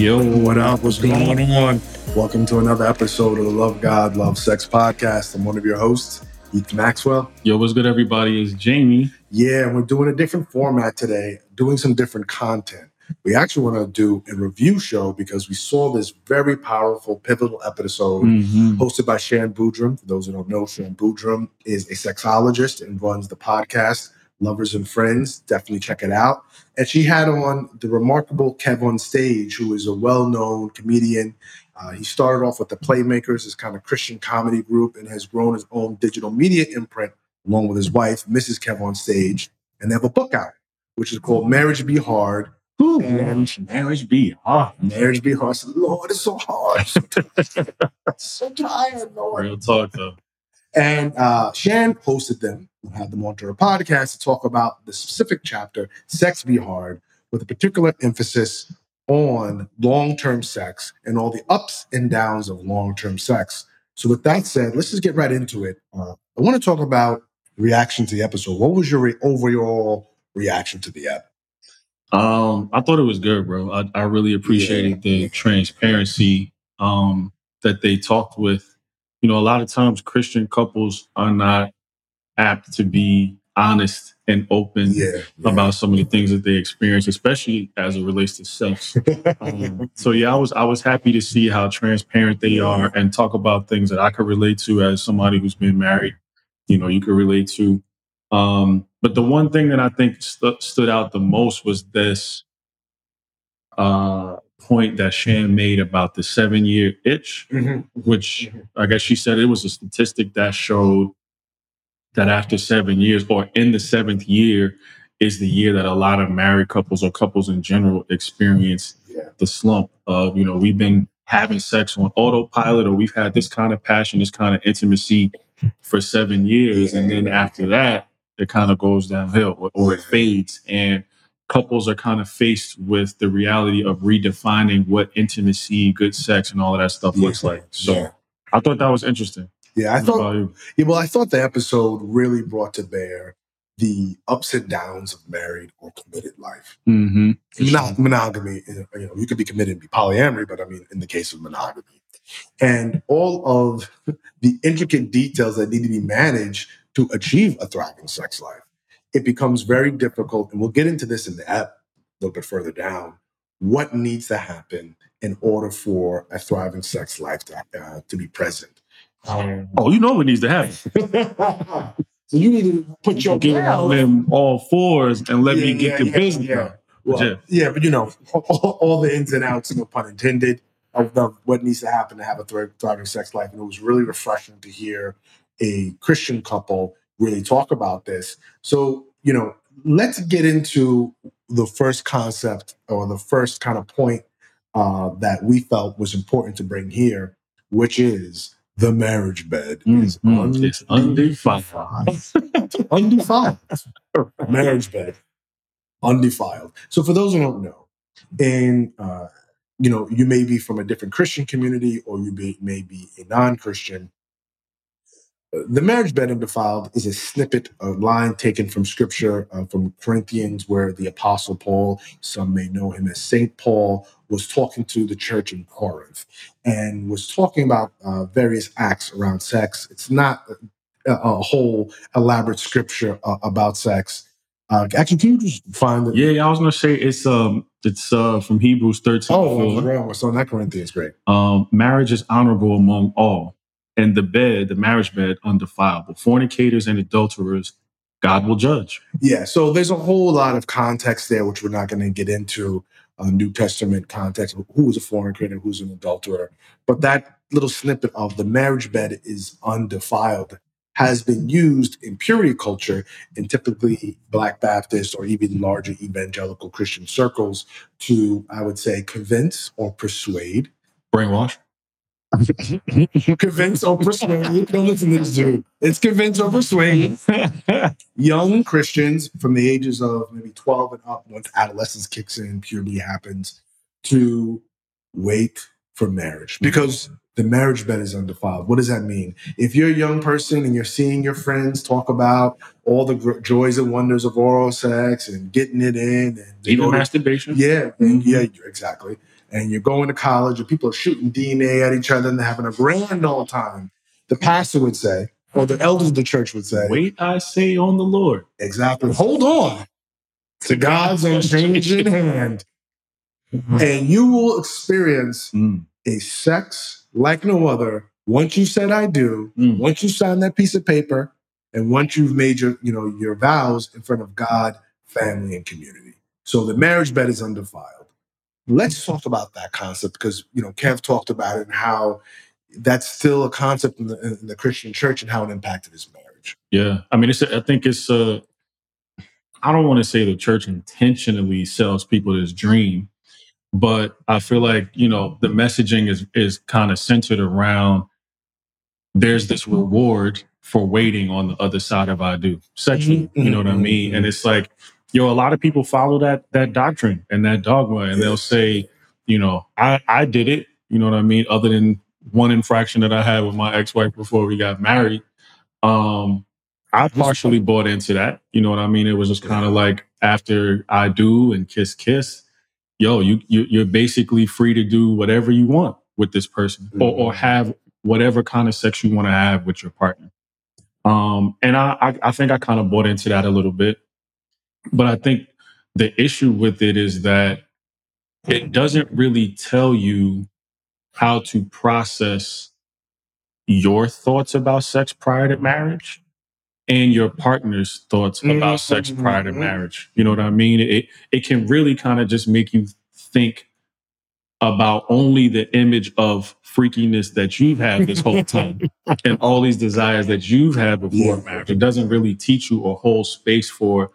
Yo, what up? What's going on? Welcome to another episode of the Love God, Love Sex podcast. I'm one of your hosts, Ethan Maxwell. Yo, what's good, everybody? It's Jamie. Yeah, we're doing a different format today, doing some different content. We actually want to do a review show because we saw this very powerful, pivotal episode Mhm. hosted by Shan Boodram. For those who don't know, Shan Boodram is a sexologist and runs the podcast Lovers and Friends. Definitely check it out. And she had on the remarkable KevOnStage, who is a well-known comedian. Uh, he started off with the Playmakers, this kind of Christian comedy group, and has grown his own digital media imprint along with his wife, Mrs. KevOnStage. And they have a book out, which is called Marriage Be Hard. Ooh, And marriage be hard. Marriage Be Hard. Lord, it's so hard. so tired, Lord. Real talk, though. And uh, Shan hosted them, and had them onto her podcast to talk about the specific chapter, Sex Be Hard, with a particular emphasis on long term sex and all the ups and downs of long term sex. So, with that said, let's just get right into it. Uh, I want to talk about reaction to the episode. What was your re- overall reaction to the app? Um, I thought it was good, bro. I, I really appreciated the transparency um, that they talked with. You know, a lot of times Christian couples are not apt to be honest and open Yeah. about some of the things that they experience, especially as it relates to sex. Um, so yeah, I was I was happy to see how transparent they are and talk about things that I could relate to as somebody who's been married. You know, you could relate to. Um, but the one thing that I think stu- stood out the most was this uh, point that Shan made about the seven year itch, Mhm. which I guess she said it was a statistic that showed that after seven years or in the seventh year is the year that a lot of married couples or couples in general experience Yeah. the slump of you know we've been having sex on autopilot or we've had this kind of passion this kind of intimacy for seven years and then after that it kind of goes downhill or, or it fades and couples are kind of faced with the reality of redefining what intimacy good sex and all of that stuff looks like so Yeah. i thought that was interesting Yeah, I thought? Yeah, well, I thought the episode really brought to bear the ups and downs of married or committed life. Mhm. Not monogamy, you know, you could be committed and be polyamory, but I mean, in the case of monogamy, and all of the intricate details that need to be managed to achieve a thriving sex life, it becomes very difficult. And we'll get into this in the app a little bit further down. What needs to happen in order for a thriving sex life to, uh, to be present? oh you know what needs to happen so you need to put your get on them all fours and let me get yeah, the yeah, business yeah. Well, Yeah. yeah. but you know, all, all the ins and outs, no pun intended, of the, what needs to happen to have a thriving sex life. And it was really refreshing to hear a Christian couple really talk about this. So, you know, let's get into the first concept or the first kind of point uh, that we felt was important to bring here, which is the marriage bed is Mhm. It's undefiled. undefiled. marriage bed, undefiled. So for those who don't know, and uh, you know, you may be from a different Christian community, or you be, may be a non-Christian. The marriage bed undefiled is a snippet, a line taken from Scripture uh, from Corinthians, where the Apostle Paul, some may know him as Saint Paul, was talking to the church in Corinth and was talking about uh, various acts around sex. It's not a, a whole elaborate scripture uh, about sex. Uh, actually, can you just find it Yeah, I was gonna say it's um it's uh from Hebrews 13. Oh. So that Corinthians, great. Um, marriage is honorable among all, and the bed, the marriage bed, undefiled. But fornicators and adulterers, God will judge. Yeah. So there's a whole lot of context there, which we're not going to get into. Uh, New Testament context, who is a fornicator, who's an adulterer. But that little snippet of the marriage bed is undefiled has been used in purity culture in typically Black Baptist or even larger evangelical Christian circles to, I would say, convince or persuade Brainwash. convince or persuade. Don't listen to this dude. It's convince or persuade young Christians from the ages of maybe 12 and up, once adolescence kicks in, puberty happens, to wait for marriage because the marriage bed is undefiled. What does that mean? If you're a young person and you're seeing your friends talk about all the gr- joys and wonders of oral sex and getting it in, and Even masturbation. yeah, Mhm. yeah, exactly. And you're going to college and people are shooting DNA at each other and they're having a grand old time, the pastor would say, or the elders of the church would say, Wait, I say on the Lord. Exactly. Hold on to God's unchanging hand, and you will experience Mm, a sex like no other once you said I do, mm. once you sign that piece of paper, and once you've made your, you know, your vows in front of God, family, and community. So the marriage bed is undefiled. Let's talk about that concept because you know Kev talked about it and how that's still a concept in the, in the Christian church and how it impacted his marriage. Yeah, I mean, it's. I think it's. Uh, I don't want to say the church intentionally sells people this dream, but I feel like you know the messaging is is kind of centered around. There's this reward for waiting on the other side of I do sexually. Mhm, You know what I mhm, mean? And it's like, yo, a lot of people follow that that doctrine and that dogma, and they'll say, you know, I I did it. You know what I mean? Other than one infraction that I had with my ex wife before we got married. Um, I partially bought into that. You know what I mean? It was just kind of like after I do and kiss kiss, yo, you, you you're basically free to do whatever you want with this person, or, or have whatever kind of sex you want to have with your partner. Um, and I, I I think I kind of bought into that a little bit, but I think the issue with it is that it doesn't really tell you how to process your thoughts about sex prior to marriage and your partner's thoughts about sex prior to Mhm. marriage. You know what I mean? It it can really kind of just make you think about only the image of freakiness that you've had this whole time and all these desires that you've had before Yeah. marriage. It doesn't really teach you a whole space for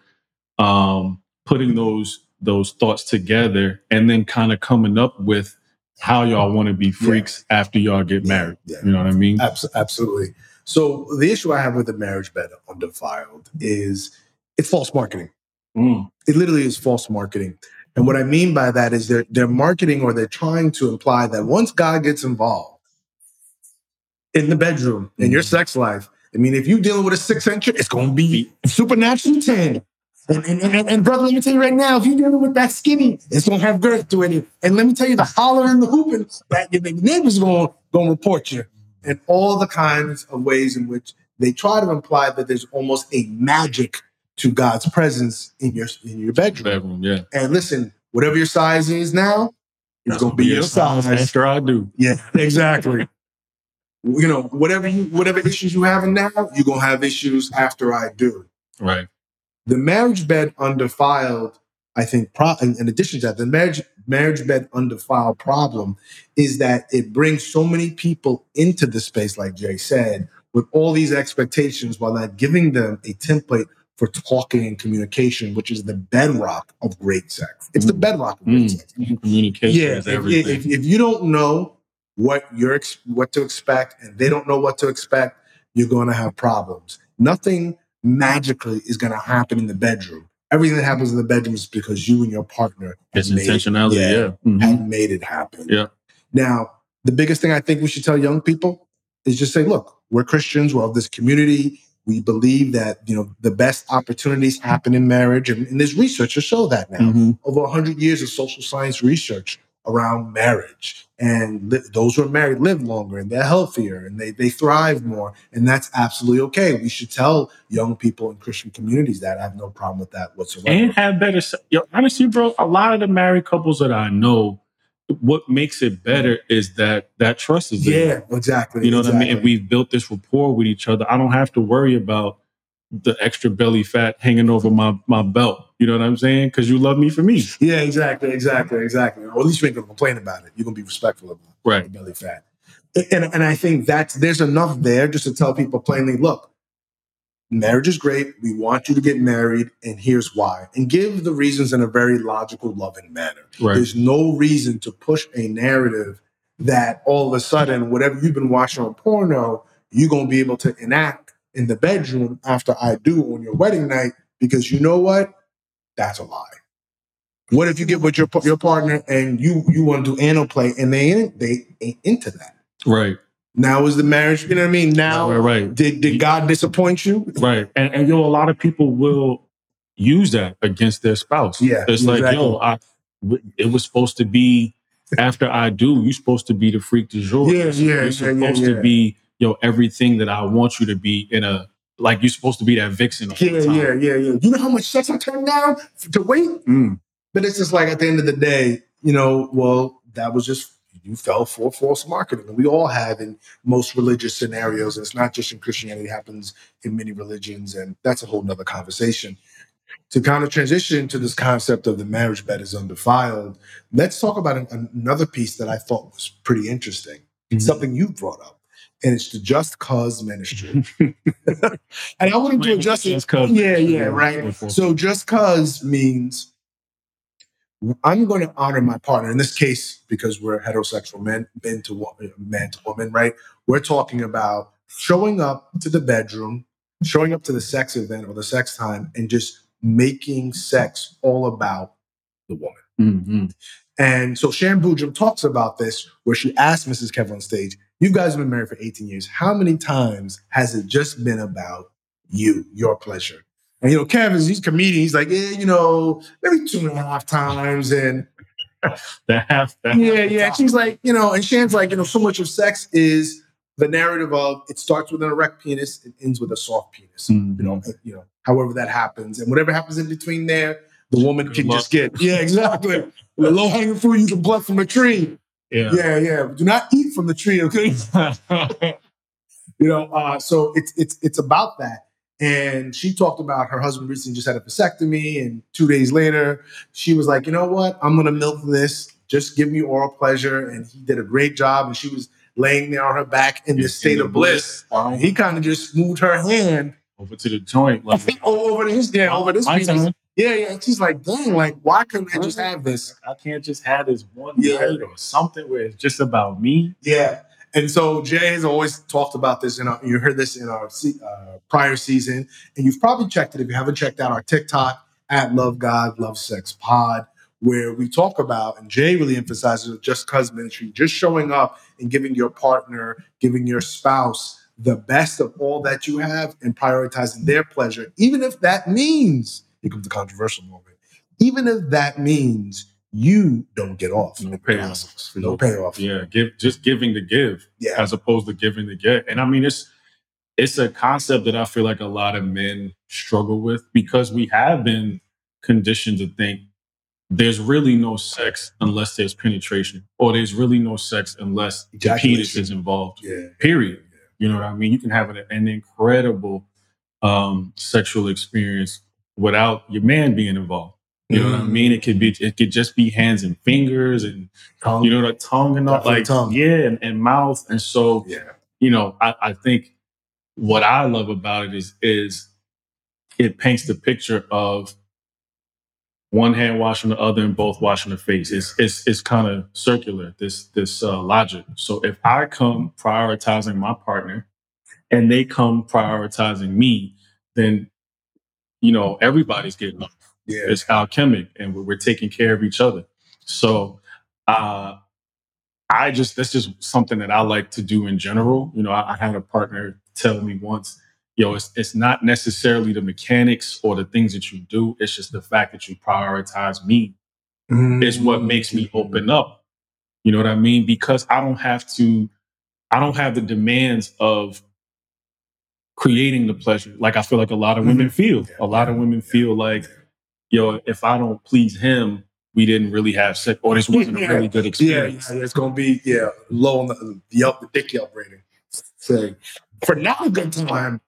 um, putting those those thoughts together and then kind of coming up with how y'all want to be freaks after y'all get married. Yeah. You know what I mean? Abs- absolutely. So the issue I have with the marriage bed undefiled is it's false marketing. Mm, It literally is false marketing. And what I mean by that is they're they're marketing or they're trying to imply that once God gets involved in the bedroom in your Mhm. sex life, I mean, if you're dealing with a six inch, it's going to be supernatural ten. And, and, and, and brother, let me tell you right now, if you're dealing with that skinny, it's gonna have girth to it. And let me tell you, the holler and the hooping, that your neighbors gonna gonna report you. And all the kinds of ways in which they try to imply that there's almost a magic to God's presence in your in your bedroom. bedroom, yeah. And listen, whatever your size is now, it's gonna be your size. after I do. Yeah, exactly. you know, whatever you whatever issues you have now, you're gonna have issues after I do. Right. The marriage bed undefiled, I think, pro- in, in addition to that, the marriage marriage bed undefiled problem is that it brings so many people into the space, like Jay said, with all these expectations while not giving them a template for talking and communication, which is the bedrock of great sex. It's the Mm. bedrock of great Mm. sex. Communication Yeah, is if, everything. if, if you don't know what you're what to expect, and they don't know what to expect, you're going to have problems. Nothing magically is going to happen in the bedroom. Everything that happens in the bedroom is because you and your partner it's have made it- intentionality, yeah. Mhm. have made it happen. Yeah. Now, the biggest thing I think we should tell young people is just say, look, we're Christians, we're of this community. We believe that you know the best opportunities happen in marriage, and, and there's research to show that now Mhm. over 100 years of social science research around marriage. And li- those who are married live longer and they're healthier and they, they thrive more. And that's absolutely okay. We should tell young people in Christian communities that. I have no problem with that whatsoever. and have better. Yo, honestly, bro, a lot of the married couples that I know, what makes it better is that that trust is there. yeah, exactly. You know what I mean? If we've built this rapport with each other, I don't have to worry about the extra belly fat hanging over my my belt. You know what I'm saying? Because you love me for me, Yeah, exactly, exactly, exactly. Or at least you ain't gonna complain about it. You're gonna be respectful of the right? belly fat. And and I think that there's enough there just to tell people plainly, look, marriage is great. We want you to get married, and here's why. And give the reasons in a very logical, loving manner. Right. There's no reason to push a narrative that all of a sudden, whatever you've been watching on porno, you're gonna be able to enact in the bedroom after I do on your wedding night, because you know what? That's a lie. What if you get with your your partner and you you want to do anal play and they ain't they ain't into that? Right. Now is the marriage, you know what I mean? Now right. Right. did did God disappoint you? Right. And, and yo, a lot of people will use that against their spouse. Yeah, It's like, yo, I, it was supposed to be after I do, you're supposed to be the freak du jour. Yeah, yeah, You're yeah, supposed yeah, yeah. to be, you know, everything that I want you to be in a like you're supposed to be that vixen. the Yeah, time. yeah, yeah, yeah. You know how much sex I turned down to wait? Mm. But it's just like at the end of the day, you know, well, that was just you fell for false marketing. And we all have in most religious scenarios. And it's not just in Christianity, it happens in many religions, and that's a whole nother conversation. To kind of transition to this concept of the marriage bed is undefiled, let's talk about an, another piece that I thought was pretty interesting. Mhm. Something you brought up, and it's the Just Cause ministry. and I wouldn't do it justice. 'cause. Yeah, yeah, right. So just cause means I'm going to honor my partner. In this case, because we're heterosexual men, men to woman, man to woman, right? We're talking about showing up to the bedroom, showing up to the sex event or the sex time, and just making sex all about the woman. Mhm. And so Shan Boodram talks about this, where she asked Mrs. KevOnStage, You guys have been married for 18 years. How many times has it just been about you, your pleasure? And you know, Kevin's he's a comedian. He's like, yeah, you know, maybe two and a half times. And That half. That yeah, half the yeah. time. She's like, you know, and Sharon's like, you know, so much of sex is the narrative of it starts with an erect penis, it ends with a soft penis. Mhm. You know, you know, however that happens. And whatever happens in between there, the woman Good can luck. just get. Yeah, exactly. the low hanging fruit you can pluck from a tree. Yeah. Yeah, yeah. Do not eat from the tree, okay? You know, uh, so it's it's it's about that. And she talked about her husband recently just had a vasectomy, and two days later, she was like, you know what? I'm gonna milk this. Just give me oral pleasure. And he did a great job. And she was laying there on her back in this state of bliss. And he kind of just moved her hand over to the joint. Like, over to his yeah, over this My piece. time. Yeah, yeah. She's like, dang, like, why couldn't I just have this? I can't just have this one Yeah. night or something where it's just about me. Yeah. And so Jay has always talked about this, and you heard this in our uh, prior season, and you've probably checked it if you haven't checked out our TikTok at Love God, Love Sex Pod, where we talk about, and Jay really emphasizes just cause ministry, just showing up and giving your partner, giving your spouse the best of all that you have and prioritizing their pleasure, even if that means, here comes the controversial moment, even if that means you don't get off. No payoff. process. No payoff. Yeah, give just giving to give Yeah. as opposed to giving to get. And I mean, it's it's a concept that I feel like a lot of men struggle with because we have been conditioned to think there's really no sex unless there's penetration, or there's really no sex unless the penis is involved. Yeah. Period. You know what I mean? You can have an, an incredible um, sexual experience without your man being involved. You know what I Mm. mean? It could be it could just be hands and fingers and Tongue. you know the tongue and all Definitely like tongue. yeah and, and mouth and so yeah. you know I, I think what I love about it is is it paints the picture of one hand washing the other and both washing the face. It's it's it's kind of circular this this uh, logic. So if I come prioritizing my partner and they come prioritizing me, then you know everybody's getting up. Yeah. it's alchemic and we're, we're taking care of each other. So uh i just that's just something that i like to do in general. You know i, I had a partner tell me once yo it's, it's not necessarily the mechanics or the things that you do it's just the fact that you prioritize me is what makes me open up. You know what i mean? Because i don't have to i don't have the demands of creating the pleasure like i feel like a lot of mm-hmm. women feel a lot of women feel like yo, if I don't please him, we didn't really have sex, or this wasn't Yeah. a really good experience. yeah, it's gonna be yeah low on the, the Yelp, the dick Yelp rating. Say for not a good time.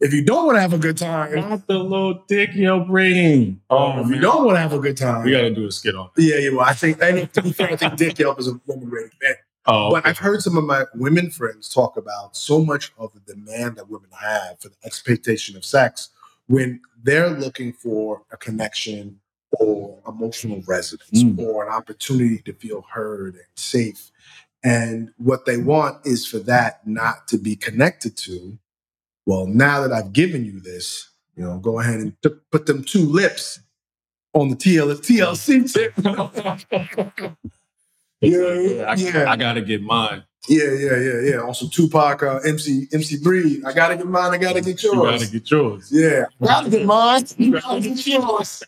If you don't want to have a good time, Not the little dick yo rating. Oh, oh, if you don't want to have a good time, we got to do a skit on. yeah, yeah. Well, I think and to be fair, I think dick Yelp is a woman rating. Man. Oh, But I've heard some of my women friends talk about so much of the demand that women have for the expectation of sex when they're looking for a connection or emotional resonance Mm. or an opportunity to feel heard and safe. And what they want is for that not to be connected to, well, now that I've given you this, you know, go ahead and t- put them two lips on the TL- TLC tip. yeah, I- I, yeah. I got to get mine. Yeah, yeah, yeah, yeah. Also, Tupac, uh, MC, MC Breed. I gotta get mine. I gotta get yours. You gotta get yours. Yeah, Gotta get mine. You gotta get yours.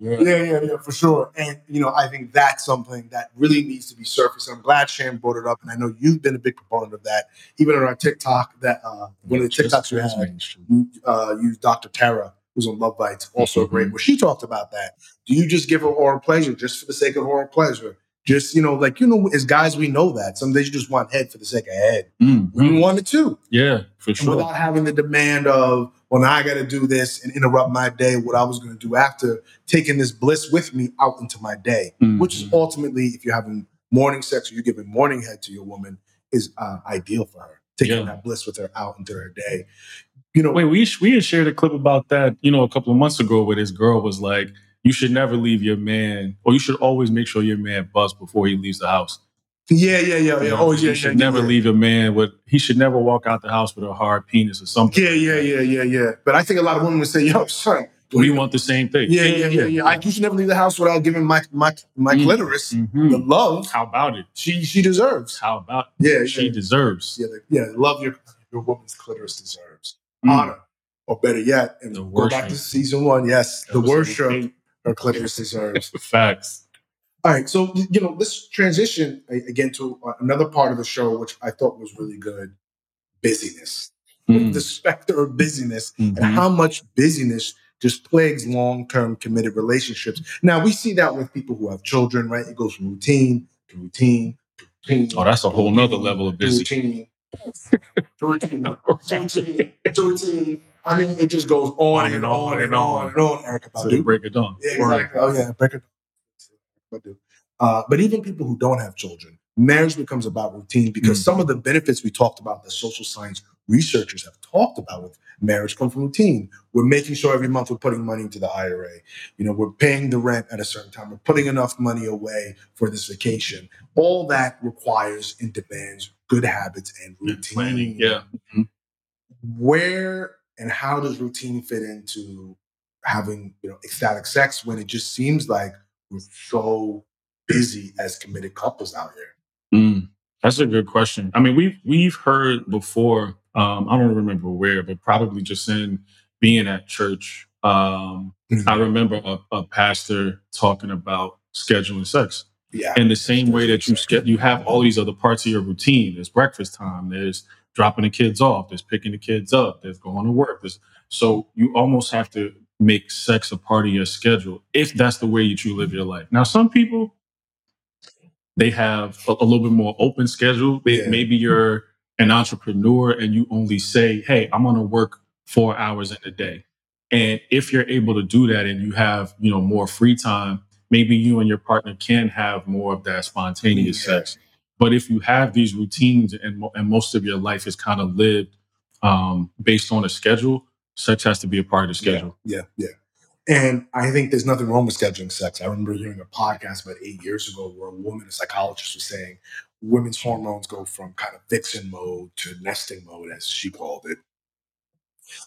yeah, yeah, yeah, for sure. And you know, I think that's something that really needs to be surfaced. I'm glad Shan brought it up, and I know you've been a big proponent of that. Even on our TikTok, that uh, one of the TikToks we had, you uh, used Dr. Tara, who's on Love Bites, also Mhm. great, where she talked about that. Do you just give her oral pleasure just for the sake of oral pleasure? Just you know, like you know, as guys, we know that some days you just want head for the sake of head. Mhm. We want it too, Yeah, for and sure. without having the demand of, well, now I got to do this and interrupt my day. What I was going to do after taking this bliss with me out into my day, which is Mhm. ultimately, if you're having morning sex or you're giving morning head to your woman, is uh, ideal for her. Taking Yeah. that bliss with her out into her day. You know, Wait, we we had shared a clip about that, you know, a couple of months ago, where this girl was like, "You should never leave your man, or you should always make sure your man busts before he leaves the house." yeah, yeah, yeah, yeah. Oh, yeah, you yeah, should yeah, never yeah. leave a man with. He should never walk out the house with a hard penis or something. Yeah, yeah, yeah, yeah, yeah. But I think a lot of women would say, "Yo, son, We want the same thing. yeah, yeah, yeah, yeah. I, you should never leave the house without giving my my my Mm. clitoris Mhm. the love How about it? she she deserves." How about Yeah, she deserves? yeah, yeah, love your your woman's clitoris deserves Mm. honor, or better yet, and The go back to season one. Yes, the Episode worship eight. her clitoris deserves. Facts. All right, so you know, let's transition again to uh, another part of the show, which I thought was really good: busyness, Mm. the specter of busyness, and Mhm. how much busyness just plagues long-term committed relationships. Now we see that with people who have children, right? It goes from routine to routine to routine. Oh, that's a whole nother level of to busy. routine. to routine. To routine. To routine. I mean, it just goes on and on and on and on. Erykah So Badu. break it down. Yeah, exactly. Oh yeah, break it. Badu. Uh, but even people who don't have children, marriage becomes about routine because Mhm. some of the benefits we talked about, the social science researchers have talked about with marriage come from routine. We're making sure every month we're putting money into the IRA. You know, we're paying the rent at a certain time. We're putting enough money away for this vacation. All that requires and demands good habits and routine. Planning. Yeah. Mhm. Where and how does routine fit into having you know ecstatic sex when it just seems like we're so busy as committed couples out here? Mm, that's a good question. I mean, we've we've heard before. Um, I don't remember where, but probably just in being at church. Um, I remember a, a pastor talking about scheduling sex Yeah. in the same way that you you have all these other parts of your routine. There's breakfast time. There's dropping the kids off. There's picking the kids up. There's going to work. There's, so you almost have to make sex a part of your schedule if that's the way that you live your life. Now, some people they have a, a little bit more open schedule. Yeah. Maybe you're an entrepreneur and you only say, "Hey, I'm going to work four hours in a day." And if you're able to do that and you have, you know, more free time, maybe you and your partner can have more of that spontaneous Yeah. sex. But if you have these routines and, and most of your life is kind of lived um, based on a schedule, sex has to be a part of the schedule. Yeah, yeah. And I think there's nothing wrong with scheduling sex. I remember hearing a podcast about eight years ago where a woman, a psychologist, was saying women's hormones go from kind of vixen mode to nesting mode, as she called it.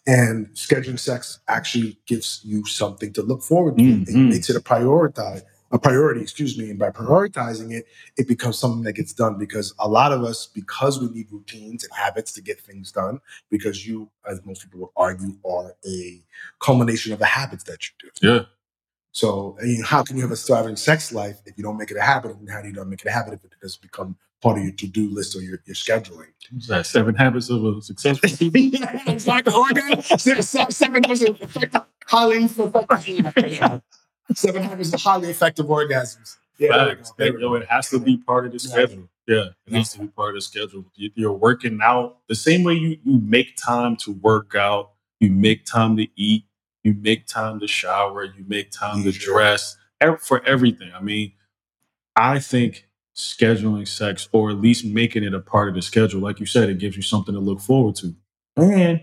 And scheduling sex actually gives you something to look forward to. It Mhm. makes it a prioritize, a priority, excuse me. And by prioritizing it, it becomes something that gets done because a lot of us, because we need routines and habits to get things done, because you, as most people would argue, are a culmination of the habits that you do. Yeah. So, I mean, how can you have a thriving sex life if you don't make it a habit? And how do you not make it a habit if it doesn't become part of your to-do list or your, your scheduling? Seven habits of a successful it's like organ. Seven was effective, effective. Seven is of highly effective orgasms. Yeah, there we Facts. go, It, has to be part of the schedule. Yeah, it has to be part of the schedule. You- You're working out the same way you, you make time to work out, you make time to eat, you make time to shower, you make time to dress for everything. I mean, I think scheduling sex or at least making it a part of the schedule, like you said, it gives you something to look forward to. And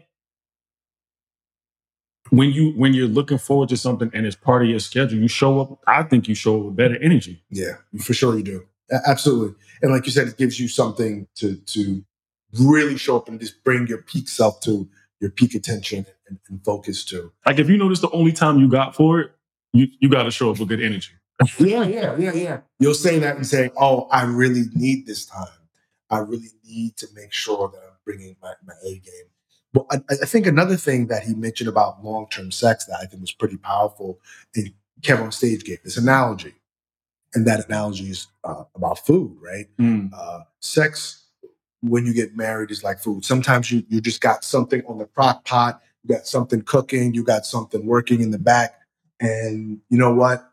when you when you're looking forward to something and it's part of your schedule, you show up. I think you show up with better energy. Yeah, for sure you do. Absolutely. And like you said, it gives you something to to really show up and just bring your peak self to your peak attention and, and focus to. Like if you notice the only time you got for it, you you got to show up with good energy. Yeah, yeah, yeah, yeah. You'll say that and say, "Oh, I really need this time. I really need to make sure that I'm bringing my, my A game. But I, I think another thing that he mentioned about long term sex that I think was pretty powerful, and Kevin on stage gave this analogy, and that analogy is uh, about food, right? Mm. Uh, sex when you get married is like food. Sometimes you you just got something on the crock pot, you got something cooking, you got something working in the back, and you know what?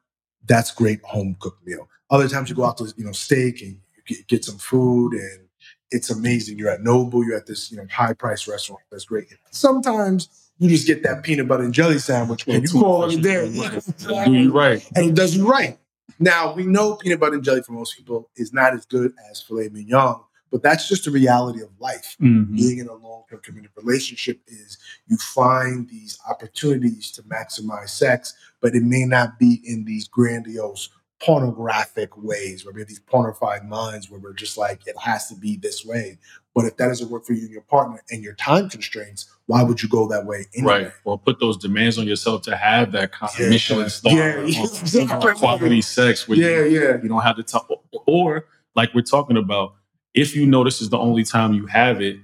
That's great home cooked meal. Other times you go out to you know steak and you get, get some food and it's amazing. You're at Noble, you're at this you know high price restaurant. That's great. Sometimes you just get that peanut butter and jelly sandwich and you call it. Do you right? and it does you right. Now we know peanut butter and jelly for most people is not as good as filet mignon, but that's just the reality of life. Mhm. Being in a long-term committed relationship is you find these opportunities to maximize sex, but it may not be in these grandiose pornographic ways where we have these pornified minds where we're just like it has to be this way. But if that doesn't work for you and your partner and your time constraints, why would you go that way anyway? Right. Or put those demands on yourself to have that kind Yeah. of Michelin star Yeah, on- exactly. on quality sex where Yeah, you, yeah. you don't have to talk. Or like we're talking about, if you know this is the only time you have it,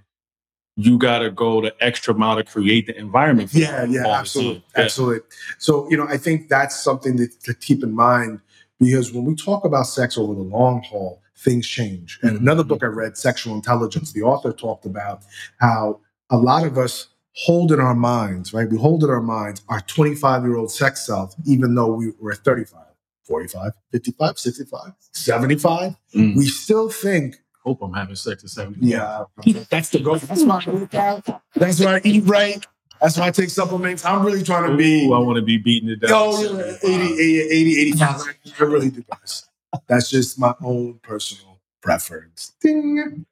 you got to go the extra mile to create the environment. For Yeah, yeah, absolutely. Yeah. absolutely. So you know, I think that's something that, to keep in mind because when we talk about sex over the long haul, things change. And Mhm. another book I read, Sexual Intelligence, the author talked about how a lot of us hold in our minds, right? We hold in our minds our 25 year old sex self, even though we were 35, 45, 55, 65, 75. Mm. We still think, Hope I'm having sex at 70. yeah, that's the goal. That's why I work out. That's why I eat right. That's why I take supplements. I'm really trying to be Ooh, I want to be beating it down. Yeah, 80, 80, 80, 85. I really do, guys. That's just my own personal preference. Ding.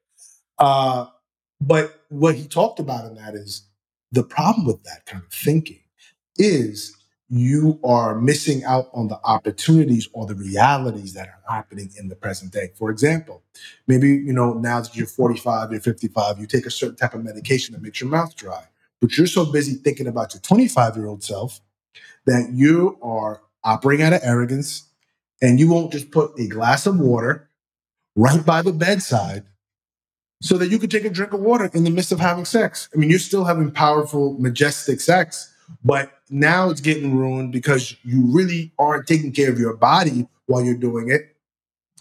Uh, but what he talked about in that is the problem with that kind of thinking is you are missing out on the opportunities or the realities that are happening in the present day. For example, maybe you know now that you're 45, you're 55, you take a certain type of medication that makes your mouth dry, but you're so busy thinking about your 25 year old self that you are operating out of arrogance and you won't just put a glass of water right by the bedside so that you could take a drink of water in the midst of having sex. I mean, you're still having powerful, majestic sex, but now it's getting ruined because you really aren't taking care of your body while you're doing it.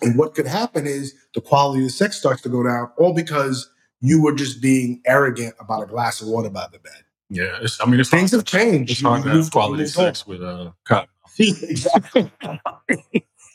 And what could happen is the quality of the sex starts to go down, all because you were just being arrogant about a glass of water by the bed. Yeah, I mean, it's Things hard, have changed. it's hard to have quality sex with uh, cotton. exactly.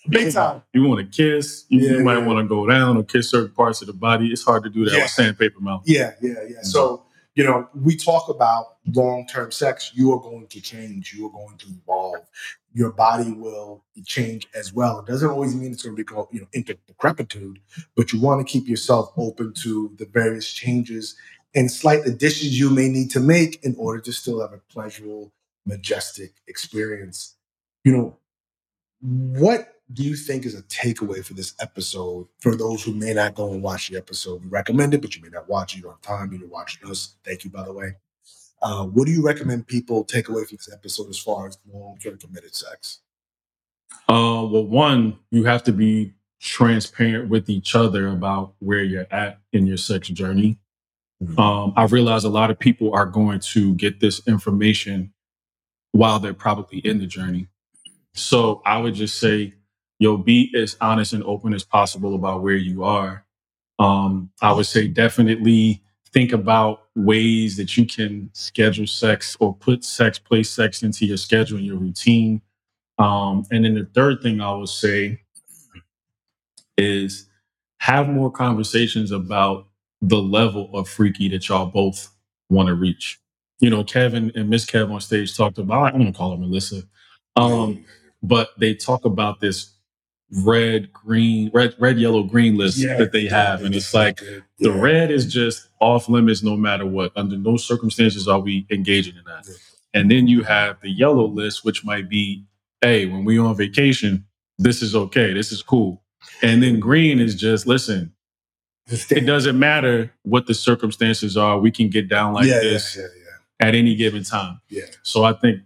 Big time. You want to kiss, you, you might yeah. want to go down or kiss certain parts of the body. It's hard to do that Yeah. with sandpaper mouth. Yeah, yeah, yeah. So, you know, we talk about long term sex. You are going to change. You are going to evolve. Your body will change as well. It doesn't always mean it's going to be called, you know, into decrepitude, but you want to keep yourself open to the various changes and slight additions you may need to make in order to still have a pleasurable, majestic experience. You know, what do you think is a takeaway for this episode for those who may not go and watch the episode? We recommend it, but you may not watch it. You don't have time. You're watching us. Thank you, by the way. Uh, what do you recommend people take away from this episode as far as long-term committed sex? Uh, well, one, you have to be transparent with each other about where you're at in your sex journey. Mhm. Um, I realize a lot of people are going to get this information while they're probably in the journey. So I would just say, yo, be as honest and open as possible about where you are. Um, I would say definitely think about ways that you can schedule sex or put sex, place sex into your schedule and your routine. Um, and then the third thing I would say is have more conversations about the level of freaky that y'all both want to reach. You know, Kevin and Miss KevOnStage talked about, I'm going to call her Melissa. Um, but they talk about this red, green, red, red, yellow, green list that they have. And it's like the Yeah. red is just off limits no matter what. Under no circumstances are we engaging in that. And then you have the yellow list, which might be, hey, when we on vacation, this is okay. This is cool. And then green is just, listen, it doesn't matter what the circumstances are. We can get down like yeah, this Yeah, yeah, at any given time. yeah. So I think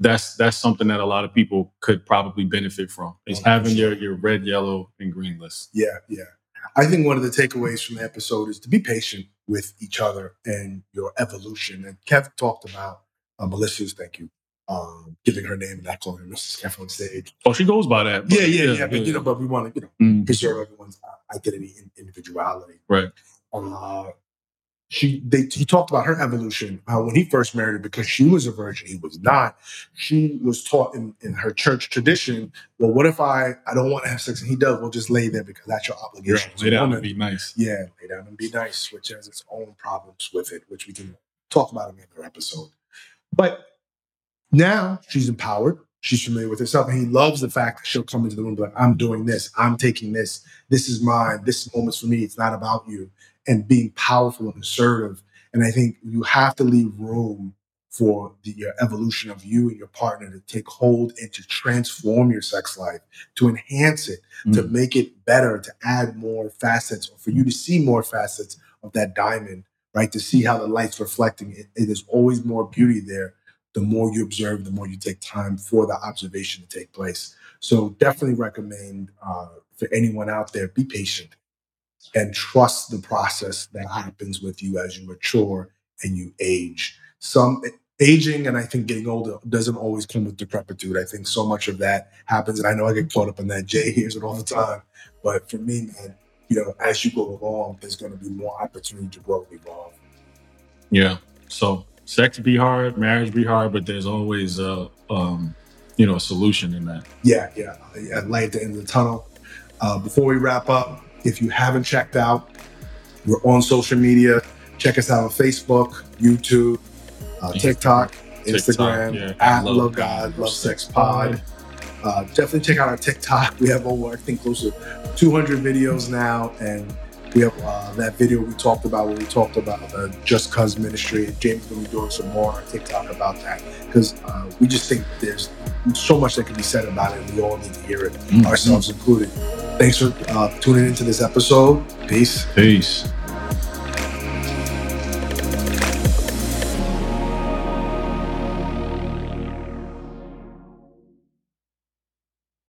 that's that's something that a lot of people could probably benefit from is Oh, having your your red, yellow, and green list. Yeah, yeah. I think one of the takeaways from the episode is to be patient with each other and your evolution. And Kev talked about uh, Melissa's, thank you, um, giving her name and not calling her Mrs. KevOnStage. Oh, she goes by that. Yeah, yeah, yeah. But you know, but we want to, you know, Mm, preserve everyone's uh, identity and individuality. right. Uh, she they he talked about her evolution how when he first married her because she was a virgin he was not she was taught in, in her church tradition well what if i i don't want to have sex and he does well just lay there because that's your obligation a lay down woman. and be nice. yeah lay down and be nice which has its own problems with it which we can talk about in another episode but now she's empowered she's familiar with herself and he loves the fact that she'll come into the room and be like i'm doing this i'm taking this this is mine this moment's for me it's not about you and being powerful and assertive. And I think you have to leave room for the your evolution of you and your partner to take hold and to transform your sex life, to enhance it, to Mm. make it better, to add more facets, or for you to see more facets of that diamond, right? To see how the light's reflecting. It, it is always more beauty there. The more you observe, the more you take time for the observation to take place. So definitely recommend uh, for anyone out there, be patient and trust the process that happens with you as you mature and you age. Some aging and I think getting older doesn't always come with decrepitude. I think so much of that happens, and I know I get caught up in that. Jay hears it all the time, but for me, man, you know, as you go along, there's going to be more opportunity to grow and evolve. Yeah. So sex be hard, marriage be hard, but there's always a um, you know, a solution in that. Yeah, yeah, a light at the end of the tunnel. Uh, before we wrap up, if you haven't checked out, we're on social media. Check us out on Facebook, YouTube, uh, TikTok, Instagram, yeah. at Love God, Love Sex Pod. Uh, definitely check out our TikTok. We have over, I think, close to 200 videos now, and we have uh, that video we talked about when we talked about the Just Cuz ministry. James will be doing some more on TikTok about that because uh, we just think there's so much that can be said about it, and we all need to hear it, Mm. ourselves included. Thanks for uh, tuning into this episode. Peace. Peace.